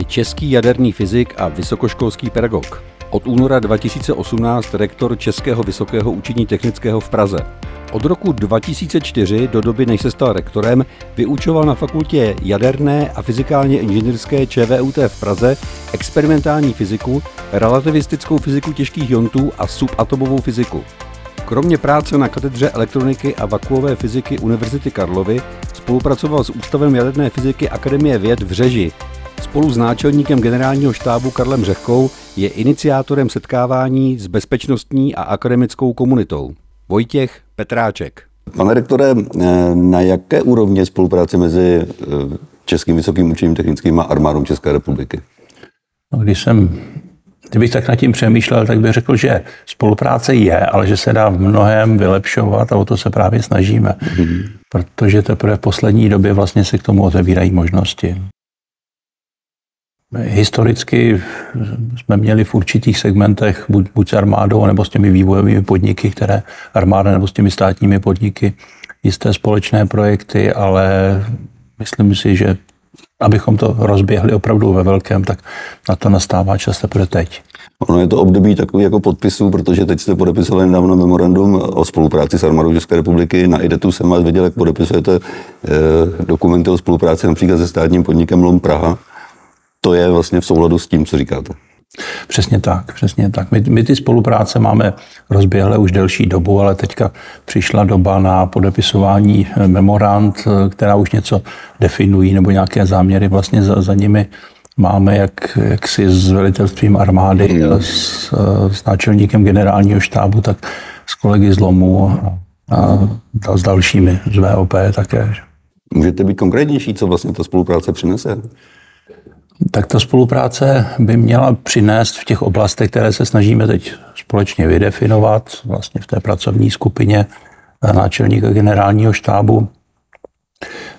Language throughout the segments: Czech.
je český jaderný fyzik a vysokoškolský pedagog. Od února 2018 rektor Českého vysokého učení technického v Praze. Od roku 2004 do doby, než se stal rektorem, vyučoval na fakultě jaderné a fyzikálně inženýrské ČVUT v Praze experimentální fyziku, relativistickou fyziku těžkých jontů a subatomovou fyziku. Kromě práce na katedře elektroniky a vakuové fyziky Univerzity Karlovy spolupracoval s Ústavem jaderné fyziky Akademie věd v Řeži. Spolu s náčelníkem generálního štábu Karlem Řehkou je iniciátorem setkávání s bezpečnostní a akademickou komunitou. Vojtěch Petráček. Pane rektore, na jaké úrovni spolupráce mezi eh, Českým vysokým učením technickým a armádou České republiky? No, když jsem Kdybych tak nad tím přemýšlel, tak bych řekl, že spolupráce je, ale že se dá v mnohem vylepšovat a o to se právě snažíme. Mm-hmm. Protože teprve v poslední době vlastně se k tomu otevírají možnosti. Historicky jsme měli v určitých segmentech buď, buď s armádou, nebo s těmi vývojovými podniky, které armáda nebo s těmi státními podniky, jisté společné projekty, ale myslím si, že abychom to rozběhli opravdu ve velkém, tak na to nastává čas teprve teď. Ono je to období takový jako podpisů, protože teď jste podepisovali nedávno memorandum o spolupráci s armádou České republiky. Na IDETu jsem vás viděl, jak podepisujete eh, dokumenty o spolupráci například se státním podnikem LOM Praha. To je vlastně v souladu s tím, co říkáte. Přesně tak, přesně tak. My, my ty spolupráce máme rozběhle už delší dobu, ale teďka přišla doba na podepisování memorand, která už něco definují nebo nějaké záměry vlastně za, za nimi máme, jak, jak si s velitelstvím armády, mm. s, s náčelníkem generálního štábu, tak s kolegy z LOMu a, a s dalšími z VOP také. Můžete být konkrétnější, co vlastně ta spolupráce přinese? Tak ta spolupráce by měla přinést v těch oblastech, které se snažíme teď společně vydefinovat, vlastně v té pracovní skupině náčelníka generálního štábu, Eh,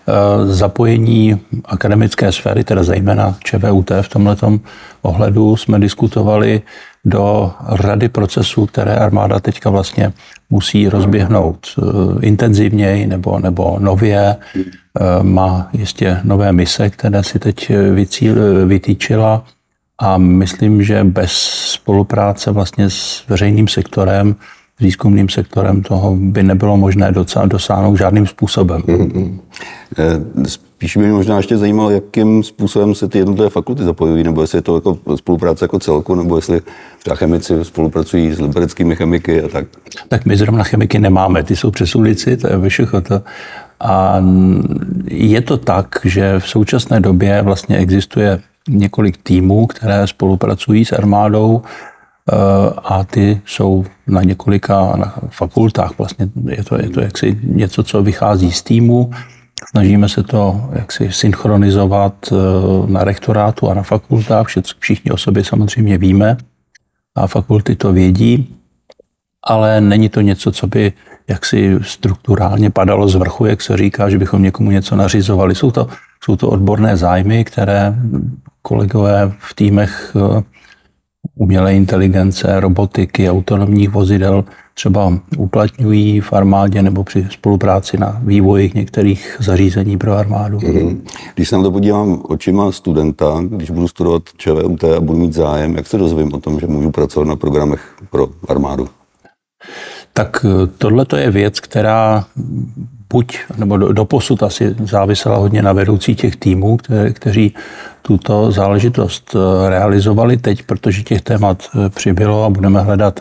zapojení akademické sféry, teda zejména ČVUT v tomto ohledu, jsme diskutovali do rady procesů, které armáda teďka vlastně musí rozběhnout eh, intenzivněji nebo, nebo nově. Eh, má jistě nové mise, které si teď vycíl, vytýčila a myslím, že bez spolupráce vlastně s veřejným sektorem výzkumným sektorem toho by nebylo možné dosáhnout žádným způsobem. Mm-hmm. Spíš by mě možná ještě zajímalo, jakým způsobem se ty jednotlivé fakulty zapojují, nebo jestli je to jako spolupráce jako celku, nebo jestli třeba chemici spolupracují s libereckými chemiky a tak. Tak my zrovna chemiky nemáme, ty jsou přes ulici, to je vyšuchoto. A je to tak, že v současné době vlastně existuje několik týmů, které spolupracují s armádou a ty jsou na několika na fakultách. Vlastně je to, je to jaksi něco, co vychází z týmu. Snažíme se to jaksi synchronizovat eh, na rektorátu a na fakultách. Všichni o sobě samozřejmě víme a fakulty to vědí, ale není to něco, co by jaksi strukturálně padalo z vrchu, jak se říká, že bychom někomu něco nařizovali. Jsou to, jsou to odborné zájmy, které kolegové v týmech eh, umělé inteligence, robotiky, autonomních vozidel třeba uplatňují v armádě nebo při spolupráci na vývoji některých zařízení pro armádu. Mm-hmm. Když se na to podívám očima studenta, když budu studovat ČVUT a budu mít zájem, jak se dozvím o tom, že můžu pracovat na programech pro armádu? Tak eh, tohle je věc, která buď, nebo do, do posud asi závisela hodně na vedoucí těch týmů, které, kteří tuto záležitost eh, realizovali teď, protože těch témat eh, přibylo a budeme hledat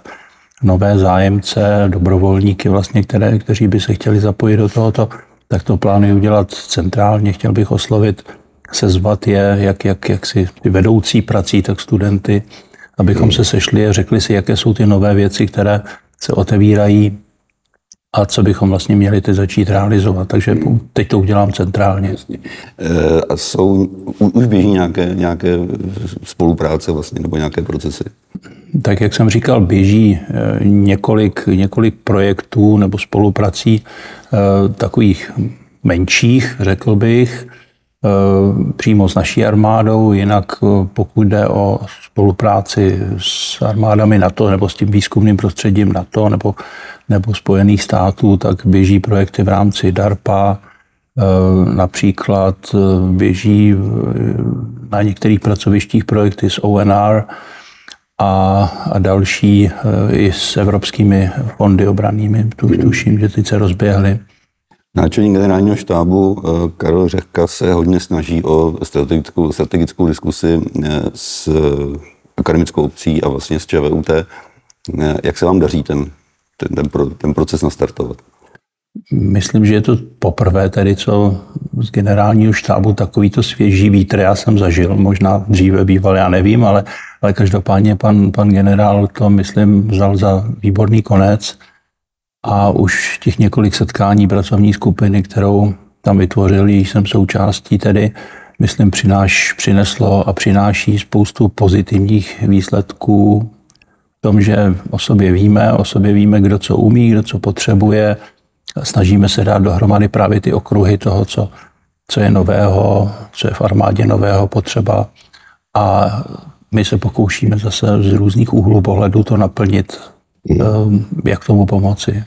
nové zájemce, dobrovolníky, vlastně, které, kteří by se chtěli zapojit do tohoto, tak to plánuji udělat centrálně. Chtěl bych oslovit, sezvat je, jak, jak, jak si vedoucí prací, tak studenty, abychom se sešli a řekli si, jaké jsou ty nové věci, které se otevírají a co bychom vlastně měli teď začít realizovat. Takže teď to udělám centrálně. Eh, a jsou, už běží nějaké, nějaké spolupráce vlastně, nebo nějaké procesy? Tak jak jsem říkal, běží eh, několik, několik projektů nebo spoluprací eh, takových menších, řekl bych, přímo s naší armádou, jinak pokud jde o spolupráci s armádami NATO nebo s tím výzkumným prostředím NATO nebo, nebo Spojených států, tak běží projekty v rámci DARPA, Například běží na některých pracovištích projekty s ONR a, a další i s evropskými fondy obranými. Tuším, že teď se rozběhly. Náčelník generálního štábu Karel Řehka se hodně snaží o strategickou, strategickou diskusi s akademickou obcí a vlastně s ČVUT. Jak se vám daří ten, ten, ten, pro, ten proces nastartovat? Myslím, že je to poprvé tedy, co z generálního štábu takovýto svěží vítr já jsem zažil. Možná dříve býval, já nevím, ale, ale každopádně pan, pan generál to, myslím, vzal za výborný konec. A už těch několik setkání pracovní skupiny, kterou tam vytvořili, jsem součástí tedy, myslím, přináš, přineslo a přináší spoustu pozitivních výsledků tom, že o sobě víme, o sobě víme, kdo co umí, kdo co potřebuje. Snažíme se dát dohromady právě ty okruhy toho, co, co je nového, co je v armádě nového potřeba. A my se pokoušíme zase z různých úhlů pohledu to naplnit, hmm. jak tomu pomoci.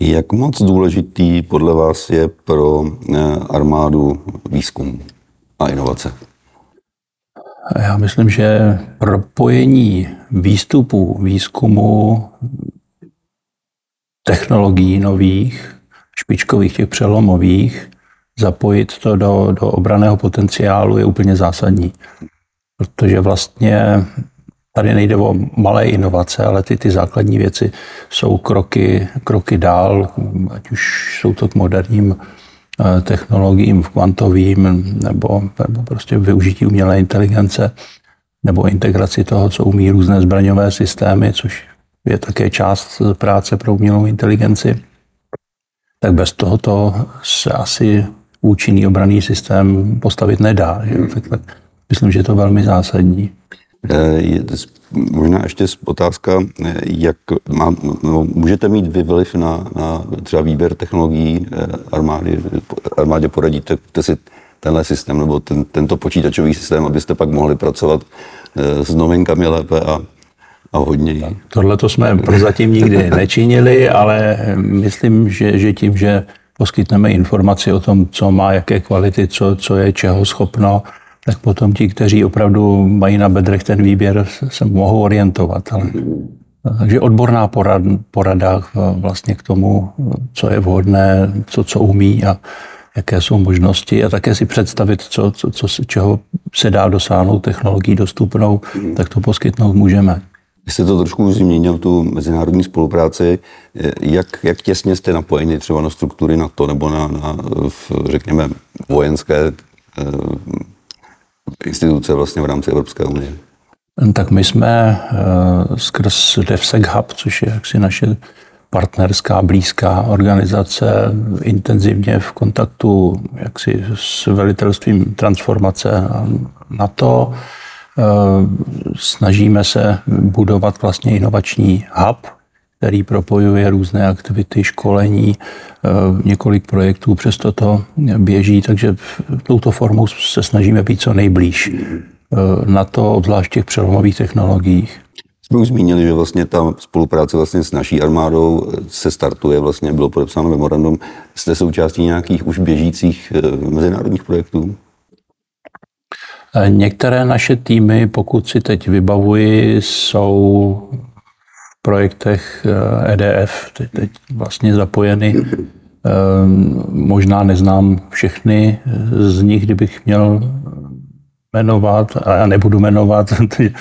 Jak moc důležitý podle vás je pro eh, armádu výzkum? a inovace? Já myslím, že propojení výstupů, výzkumu, technologií nových, špičkových, těch přelomových, zapojit to do, do obraného potenciálu je úplně zásadní. Protože vlastně tady nejde o malé inovace, ale ty, ty základní věci jsou kroky, kroky dál, ať už jsou to k moderním technologiím v kvantovým nebo, nebo prostě využití umělé inteligence nebo integraci toho, co umí různé zbraňové systémy, což je také část práce pro umělou inteligenci, tak bez tohoto se asi účinný obranný systém postavit nedá. Že? Tak, tak myslím, že je to velmi zásadní. Eh, možná ještě otázka, eh, jak má, no, můžete mít vy vliv na, na třeba výběr technologií eh, armády, armádě poradíte si tenhle systém nebo ten, tento počítačový systém, abyste pak mohli pracovat s novinkami lépe a, a hodně. Tohle to jsme prozatím nikdy nečinili, ale myslím, že, že tím, že poskytneme informaci o tom, co má, jaké kvality, co, co je čeho schopno, tak potom ti, kteří opravdu mají na bedrech ten výběr, se mohou orientovat. Ale, takže odborná porada, porada vlastně k tomu, co je vhodné, co, co umí a jaké jsou možnosti a také si představit, co, co, co, čeho se dá dosáhnout technologií dostupnou, tak to poskytnout můžeme. Vy jste to trošku zmínil, tu mezinárodní spolupráci. Jak, jak těsně jste napojeni třeba na struktury NATO nebo na, na řekněme, vojenské eh, instituce vlastně v rámci Evropské unie? Tak my jsme uh, skrz DevSec Hub, což je jaksi naše partnerská, blízká organizace, intenzivně v kontaktu jaksi s velitelstvím transformace NATO. Uh, snažíme se budovat vlastně inovační hub, který propojuje různé aktivity, školení, eh, několik projektů přes toto běží, takže touto formou se snažíme být co nejblíž eh, na to, obzvlášť těch přelomových technologiích. Jsme už zmínili, že vlastně ta spolupráce vlastně s naší armádou se startuje, vlastně bylo podepsáno memorandum. Jste součástí nějakých už běžících eh, mezinárodních projektů? Některé naše týmy, pokud si teď vybavuji, jsou projektech EDF eh, e teď, teď vlastně zapojeny. Eh, možná neznám všechny z nich, kdybych měl jmenovat, a já nebudu jmenovat,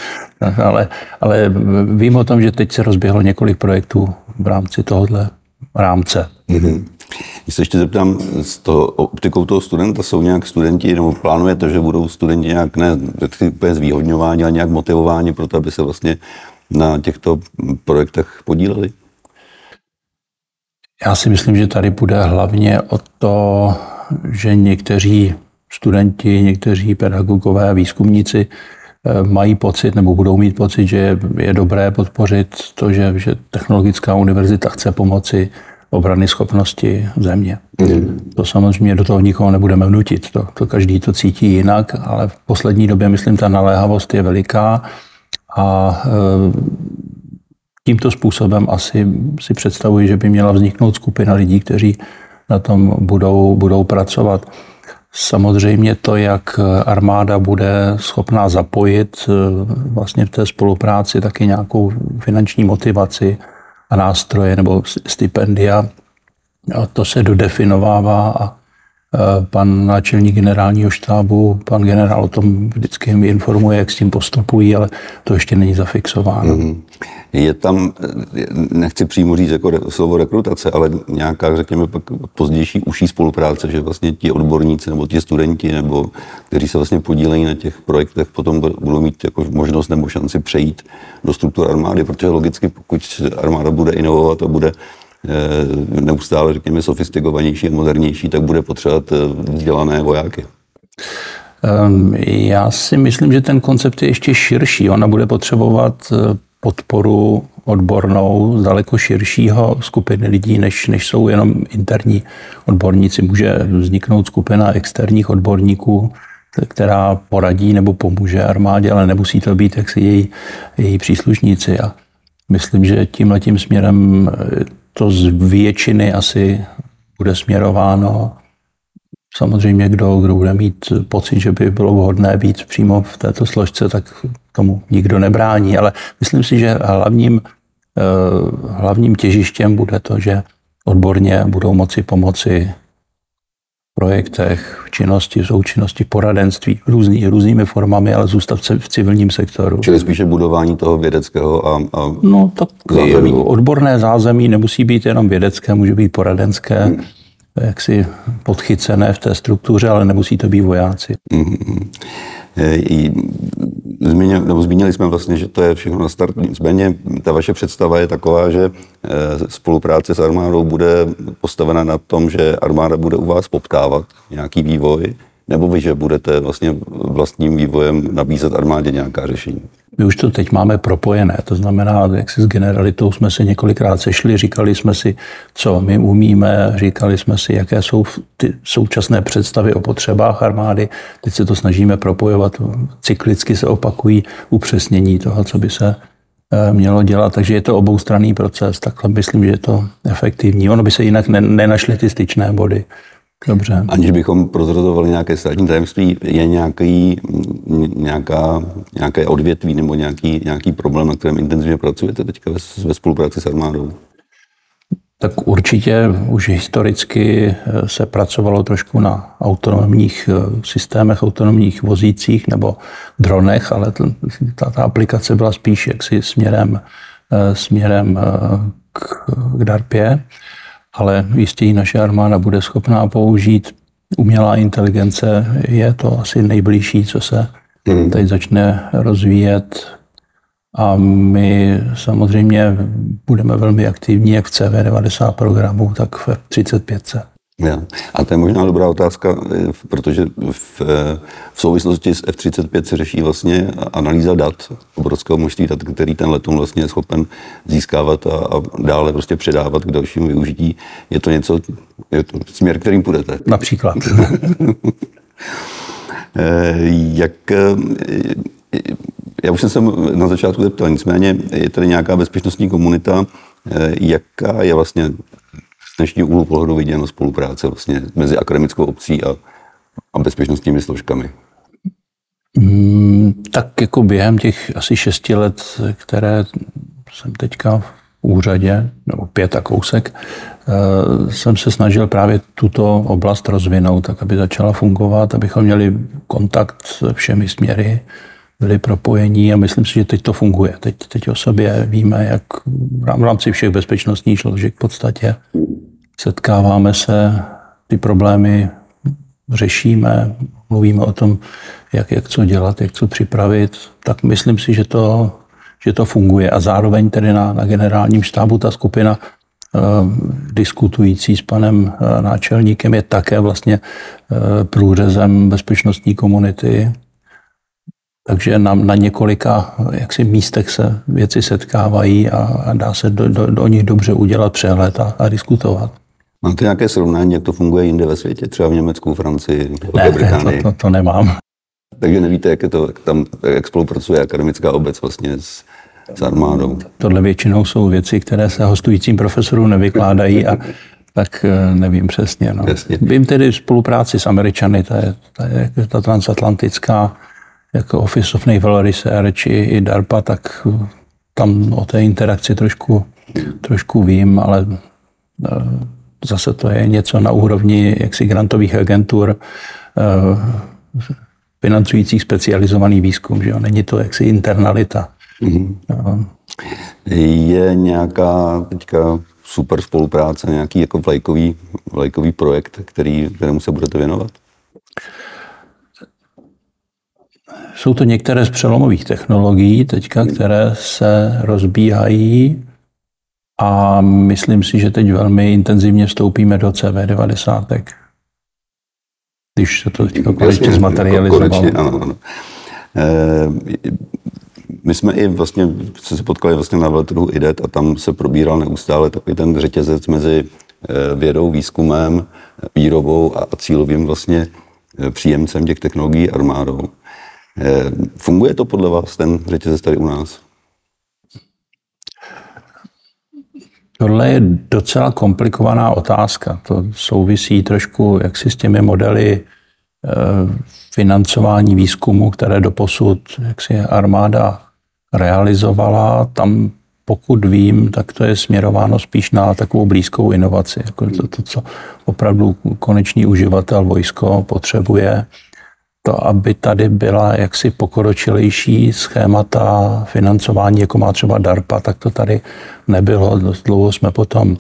ale, ale vím o tom, že teď se rozběhlo několik projektů v rámci tohohle rámce. Mm-hmm. Se ještě zeptám, s to, optikou toho studenta jsou nějak studenti, nebo plánujete, že budou studenti nějak ne úplně zvýhodňováni, ale nějak motivováni pro to, aby se vlastně na těchto projektech podíleli? Já si myslím, že tady bude hlavně o to, že někteří studenti, někteří pedagogové, výzkumníci eh, mají pocit nebo budou mít pocit, že je dobré podpořit to, že, že Technologická univerzita chce pomoci obrany schopnosti země. Mm. To samozřejmě do toho nikoho nebudeme vnutit, to, to každý to cítí jinak, ale v poslední době, myslím, ta naléhavost je veliká a e, tímto způsobem asi si představuji, že by měla vzniknout skupina lidí, kteří na tom budou, budou pracovat. Samozřejmě to, jak armáda bude schopná zapojit eh, vlastně v té spolupráci taky nějakou finanční motivaci a nástroje nebo stipendia, a to se dodefinovává a pan náčelník generálního štábu, pan generál o tom vždycky mi informuje, jak s tím postupují, ale to ještě není zafixováno. Mm-hmm. Je tam, eh, nechci přímo říct jako slovo rekrutace, ale nějaká, řekněme, pak pozdější užší spolupráce, že vlastně ti odborníci nebo ti studenti, nebo kteří se vlastně podílejí na těch projektech, potom budou mít jako možnost nebo šanci přejít do struktur armády, protože logicky, pokud armáda bude inovovat a bude Eh, neustále, řekněme, sofistikovanější a modernější, tak bude potřebovat eh, vzdělané vojáky. Ehm, já si myslím, že ten koncept je ještě širší. Ona bude potřebovat eh, podporu odbornou z daleko širšího skupiny lidí, než, než jsou jenom interní odborníci. Může vzniknout skupina externích odborníků, která poradí nebo pomůže armádě, ale nemusí to být jaksi její, její příslušníci. A myslím, že tímhletím směrem to z většiny asi bude směrováno. Samozřejmě, kdo, kdo bude mít pocit, že by bylo vhodné být přímo v této složce, tak tomu nikdo nebrání. Ale myslím si, že hlavním, eh, hlavním těžištěm bude to, že odborně budou moci pomoci projektech, v činnosti, v součinnosti, poradenství, různý, různými formami, ale zůstat v civilním sektoru. Čili spíše budování toho vědeckého a, a No tak zázemí. odborné zázemí nemusí být jenom vědecké, může být poradenské, hmm. jaksi podchycené v té struktuře, ale nemusí to být vojáci. Hmm. Zmínil, nebo zmínili jsme vlastně, že to je všechno na start. Nicméně ta vaše představa je taková, že eh, spolupráce s armádou bude postavena na tom, že armáda bude u vás poptávat nějaký vývoj, nebo vy, že budete vlastně vlastním vývojem nabízet armádě nějaká řešení? My už to teď máme propojené, to znamená, jak si s generalitou jsme se několikrát sešli, říkali jsme si, co my umíme, říkali jsme si, jaké jsou ty současné představy o potřebách armády. Teď se to snažíme propojovat, cyklicky se opakují upřesnění toho, co by se eh, mělo dělat, takže je to oboustranný proces, takhle myslím, že je to efektivní. Ono by se jinak nenašly ty styčné body. Dobře. Aniž bychom prozrazovali nějaké státní tajemství, je nějaký, nějaká, nějaké odvětví nebo nějaký, nějaký problém, na kterém intenzivně pracujete teďka ve, ve spolupráci s armádou? Tak určitě už historicky eh, se pracovalo trošku na autonomních eh, systémech, autonomních vozících nebo dronech, ale ta, ta aplikace byla spíš jaksi směrem, eh, směrem k, k DARPě ale jistě ji naše armáda bude schopná použít. Umělá inteligence je to asi nejbližší, co se hmm. teď začne rozvíjet. A my samozřejmě budeme velmi aktivní jak v CV90 programu, tak v 35. Ja. A to je možná dobrá otázka, eh, protože v, eh, v souvislosti s F-35 se řeší vlastně analýza dat, obrovského množství dat, který ten letoun vlastně je schopen získávat a, a dále prostě předávat k dalšímu využití. Je to něco, je to směr, kterým půjdete? Například. Eh, jak já už jsem se na začátku zeptal, nicméně je tady nějaká bezpečnostní komunita, jaká je vlastně z dnešního úhlu pohledu viděno spolupráce vlastně mezi akademickou obcí a, a bezpečnostními složkami? Hmm, tak jako během těch asi šesti let, které jsem teďka v úřadě, nebo pět a kousek, eh, jsem se snažil právě tuto oblast rozvinout, tak aby začala fungovat, abychom měli kontakt se všemi směry, byli propojení a myslím si, že teď to funguje. Teď, teď o sobě víme, jak v rámci všech bezpečnostních složek v podstatě setkáváme se, ty problémy řešíme, mluvíme o tom, jak, jak co dělat, jak co připravit, tak myslím si, že to, že to funguje. A zároveň tedy na, na generálním štábu ta skupina uh, diskutující s panem uh, náčelníkem je také vlastně uh, průřezem bezpečnostní komunity. Takže na, na několika jaksi, místech se věci setkávají a, a dá se do, do, do nich dobře udělat přehled a, a diskutovat. Máte nějaké srovnání, jak to funguje jinde ve světě, třeba v Německu, Francii, ne, Británii? Ne, to, to, to nemám. Takže nevíte, jak, je to, jak tam jak spolupracuje akademická obec vlastně s, s armádou? Tohle většinou jsou věci, které se hostujícím profesorům nevykládají a tak eh, nevím přesně. No. Jasně. Vím tedy spolupráci s Američany, ta, je, ta, je, ta transatlantická, jako Office of Naval Research i, i DARPA, tak eh, tam o té interakci trošku, trošku vím, ale eh, zase to je něco na úrovni jaksi grantových agentur, financujících specializovaný výzkum, že jo? není to jaksi internalita. Mm-hmm. Je nějaká teďka super spolupráce, nějaký jako vlajkový, vlajkový projekt, který, kterému se budete věnovat? Jsou to některé z přelomových technologií teďka, které se rozbíhají a myslím si, že teď velmi intenzivně vstoupíme do CV90. Když se to teďka konečně zmaterializovalo. Konečně, ano, ano. E, my jsme i vlastně se potkali vlastně na veletrhu IDET a tam se probíral neustále takový ten řetězec mezi eh, vědou, výzkumem, výrobou a cílovým vlastně eh, příjemcem těch technologií armádou. Eh, funguje to podle vás, ten řetězec tady u nás? Tohle je docela komplikovaná otázka. To souvisí trošku jaksi s těmi modely financování výzkumu, které doposud jaksi armáda realizovala. Tam, pokud vím, tak to je směrováno spíš na takovou blízkou inovaci, jako to, to co opravdu konečný uživatel vojsko potřebuje. To, aby tady byla jaksi pokročilejší schémata financování, jako má třeba DARPA, tak to tady nebylo. Dost dlouho jsme potom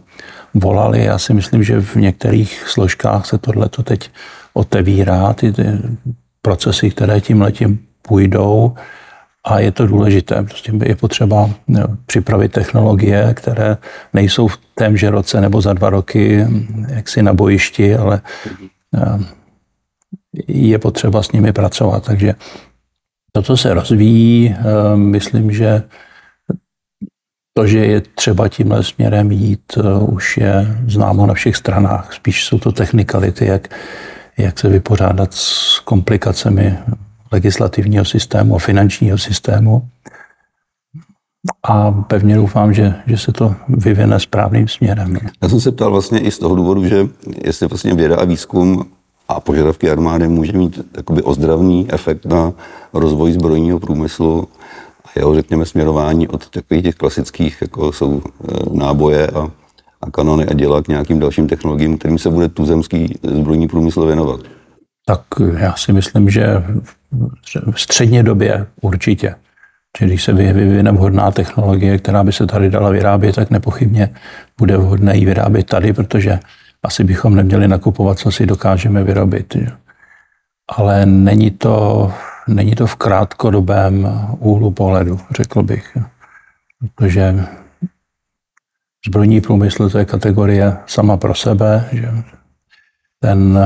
volali. Já si myslím, že v některých složkách se tohle teď otevírá, ty, ty procesy, které tím letím půjdou. A je to důležité. Prostě je potřeba připravit technologie, které nejsou v témže roce nebo za dva roky jaksi na bojišti, ale eh, je potřeba s nimi pracovat. Takže to, co se rozvíjí, eh, myslím, že to, že je třeba tímhle směrem jít, eh, už je známo na všech stranách. Spíš jsou to technikality, jak, jak se vypořádat s komplikacemi legislativního systému a finančního systému. A pevně doufám, že, že se to vyvine správným směrem. Já jsem se ptal vlastně i z toho důvodu, že jestli vlastně věda a výzkum a požadavky armády může mít takoby ozdravný efekt na rozvoj zbrojního průmyslu a jeho, řekněme, směrování od takových těch klasických, jako jsou e, náboje a, a kanony a děla k nějakým dalším technologiím, kterým se bude tuzemský zbrojní průmysl věnovat. Tak já si myslím, že v středně době určitě. Čili když se vyvine vhodná technologie, která by se tady dala vyrábět, tak nepochybně bude vhodné ji vyrábět tady, protože asi bychom neměli nakupovat, co si dokážeme vyrobit. Ale není to, není to v krátkodobém úhlu pohledu, řekl bych. Protože zbrojní průmysl to je kategorie sama pro sebe, že ten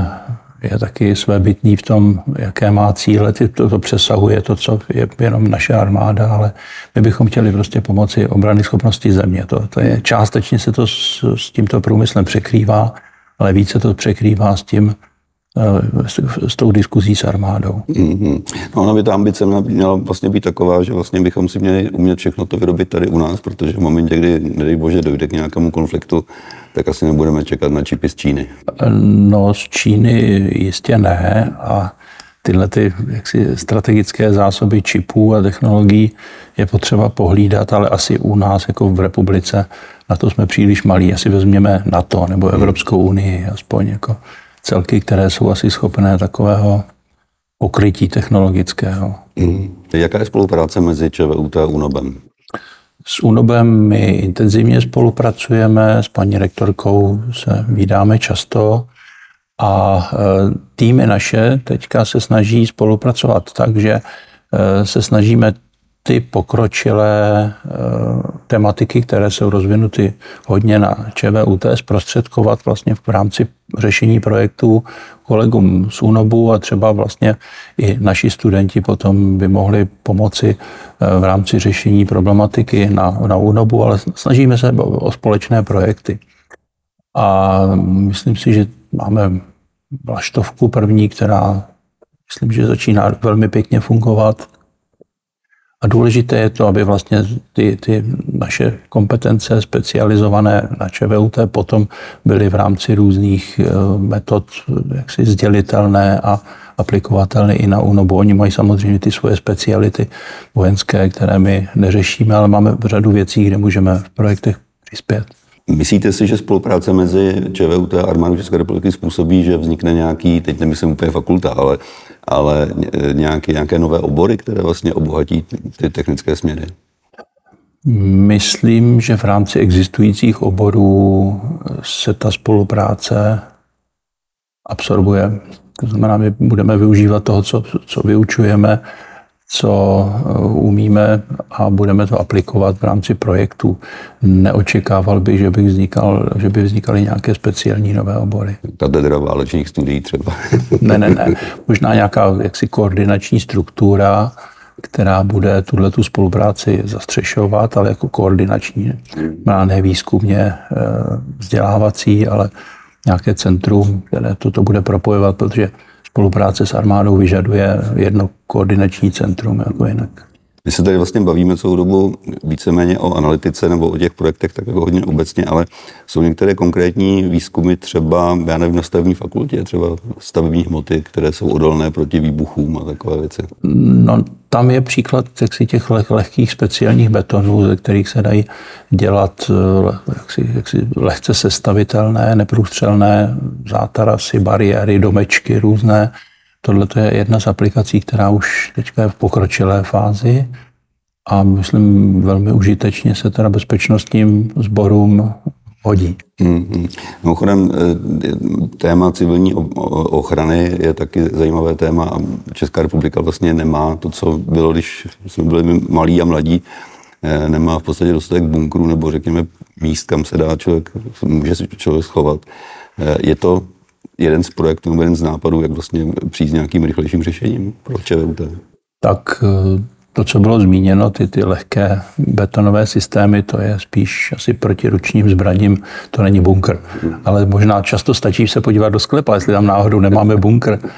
je taky svébytný v tom, jaké má cíle. To, to přesahuje to, co je jenom naše armáda, ale my bychom chtěli prostě pomoci obrany schopnosti země. To, to je, částečně se to s, s tímto průmyslem překrývá, ale více to překrývá s tím, eh, s, s tou diskuzí s armádou. Mm-hmm. No, ona by ta ambice měla vlastně být taková, že vlastně bychom si měli umět všechno to vyrobit tady u nás, protože v momentě, kdy, nedej bože, dojde k nějakému konfliktu, tak asi nebudeme čekat na čipy z Číny. No, z Číny jistě ne a tyhle ty jaksi, strategické zásoby čipů a technologií je potřeba pohlídat, ale asi u nás, jako v republice, na to jsme příliš malí. Asi vezměme NATO nebo Evropskou unii, aspoň jako celky, které jsou asi schopné takového pokrytí technologického. Mm. Jaká je spolupráce mezi ČVUT a UNOBem? S UNOBem my intenzivně spolupracujeme, s paní rektorkou se vydáme často a e, týmy naše teďka se snaží spolupracovat tak, že e, se snažíme ty pokročilé e, tematiky, které jsou rozvinuty hodně na ČVUT, zprostředkovat vlastně v rámci řešení projektů kolegům z UNOBu a třeba vlastně i naši studenti potom by mohli pomoci v rámci řešení problematiky na, na UNOBu, ale snažíme se o společné projekty. A myslím si, že máme vlaštovku první, která myslím, že začíná velmi pěkně fungovat. A důležité je to, aby vlastně ty, ty naše kompetence specializované na ČVUT potom byly v rámci různých eh, metod jaksi sdělitelné a aplikovatelné i na UNOBO. Oni mají samozřejmě ty svoje speciality vojenské, které my neřešíme, ale máme řadu věcí, kde můžeme v projektech přispět. Myslíte si, že spolupráce mezi ČVUT a armádou České republiky způsobí, že vznikne nějaký, teď nemyslím úplně fakulta, ale, ale nějaké, nějaké nové obory, které vlastně obohatí ty technické směry? Myslím, že v rámci existujících oborů se ta spolupráce absorbuje. To znamená, my budeme využívat toho, co, co vyučujeme, co eh, umíme a budeme to aplikovat v rámci projektu. Neočekával bych, že by, vznikal, že by vznikaly nějaké speciální nové obory. Katedra válečných studií třeba. ne, ne, ne. Možná nějaká jaksi koordinační struktura, která bude tuhle tu spolupráci zastřešovat, ale jako koordinační. Má ne výzkumně eh, vzdělávací, ale nějaké centrum, které toto bude propojovat, protože spolupráce s armádou vyžaduje jedno koordinační centrum jako jinak. My se tady vlastně bavíme celou dobu víceméně o analytice nebo o těch projektech tak jako hodně obecně, ale jsou některé konkrétní výzkumy třeba, já nevím, na stavební fakultě, třeba stavební hmoty, které jsou odolné proti výbuchům a takové věci. No, tam je příklad si těch leh, lehkých speciálních betonů, ze kterých se dají dělat eh, jaksi, jaksi lehce sestavitelné, neprůstřelné zátarasy, bariéry, domečky různé. Tohle je jedna z aplikací, která už teďka je v pokročilé fázi a myslím velmi užitečně se teda bezpečnostním sborům hodí. Mm-hmm. Eh, téma civilní ochrany je taky zajímavé téma a Česká republika vlastně nemá to, co bylo, když jsme byli malí a mladí, eh, nemá v podstatě dostatek bunkrů nebo řekněme míst, kam se dá člověk, může si člověk schovat. Eh, je to jeden z projektů jeden z nápadů, jak vlastně přijít s nějakým rychlejším řešením pro ČVUT? Tak to, co bylo zmíněno, ty, ty lehké betonové systémy, to je spíš asi proti ručním zbraním, to není bunkr. Ale možná často stačí se podívat do sklepa, jestli tam náhodou nemáme bunkr. Uh,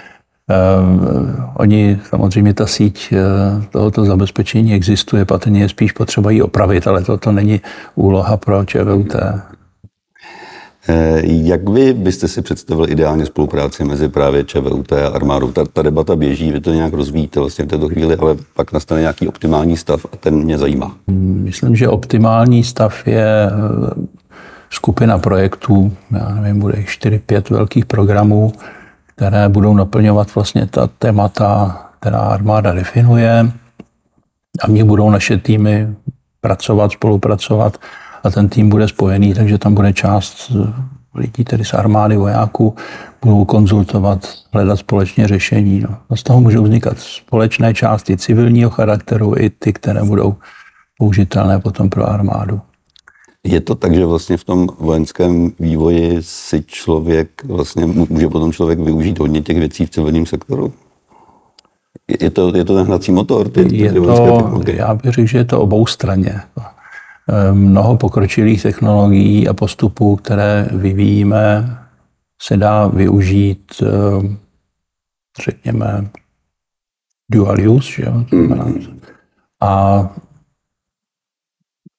oni, samozřejmě ta síť uh, tohoto zabezpečení existuje, patrně je spíš potřeba ji opravit, ale toto není úloha pro ČVUT. Eh, jak vy byste si představil ideálně spolupráci mezi právě ČVUT a armádou? Ta, ta debata běží, vy to nějak rozvíjíte vlastně v této chvíli, ale pak nastane nějaký optimální stav a ten mě zajímá. Myslím, že optimální stav je eh, skupina projektů, já nevím, bude 4-5 velkých programů, které budou naplňovat vlastně ta témata, která armáda definuje a v nich budou naše týmy pracovat, spolupracovat a ten tým bude spojený, takže tam bude část lidí, tedy z armády, vojáků, budou konzultovat, hledat společně řešení. No. A z toho můžou vznikat společné části civilního charakteru i ty, které budou použitelné potom pro armádu. Je to tak, že vlastně v tom vojenském vývoji si člověk, vlastně může potom člověk využít hodně těch věcí v civilním sektoru? Je to, je to ten hnací motor? Ty, je ty to, já bych řekl, že je to obou straně. Mnoho pokročilých technologií a postupů, které vyvíjíme, se dá využít, eh, řekněme, dual use. Že? A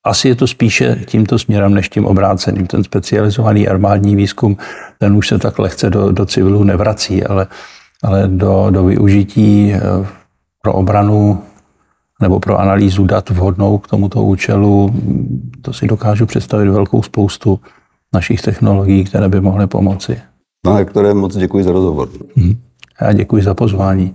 asi je to spíše tímto směrem, než tím obráceným. Ten specializovaný armádní výzkum, ten už se tak lehce do, do civilu nevrací, ale, ale do, do využití eh, pro obranu nebo pro analýzu dat vhodnou k tomuto účelu, to si dokážu představit velkou spoustu našich technologií, které by mohly pomoci. No, které moc děkuji za rozhovor. Já děkuji za pozvání.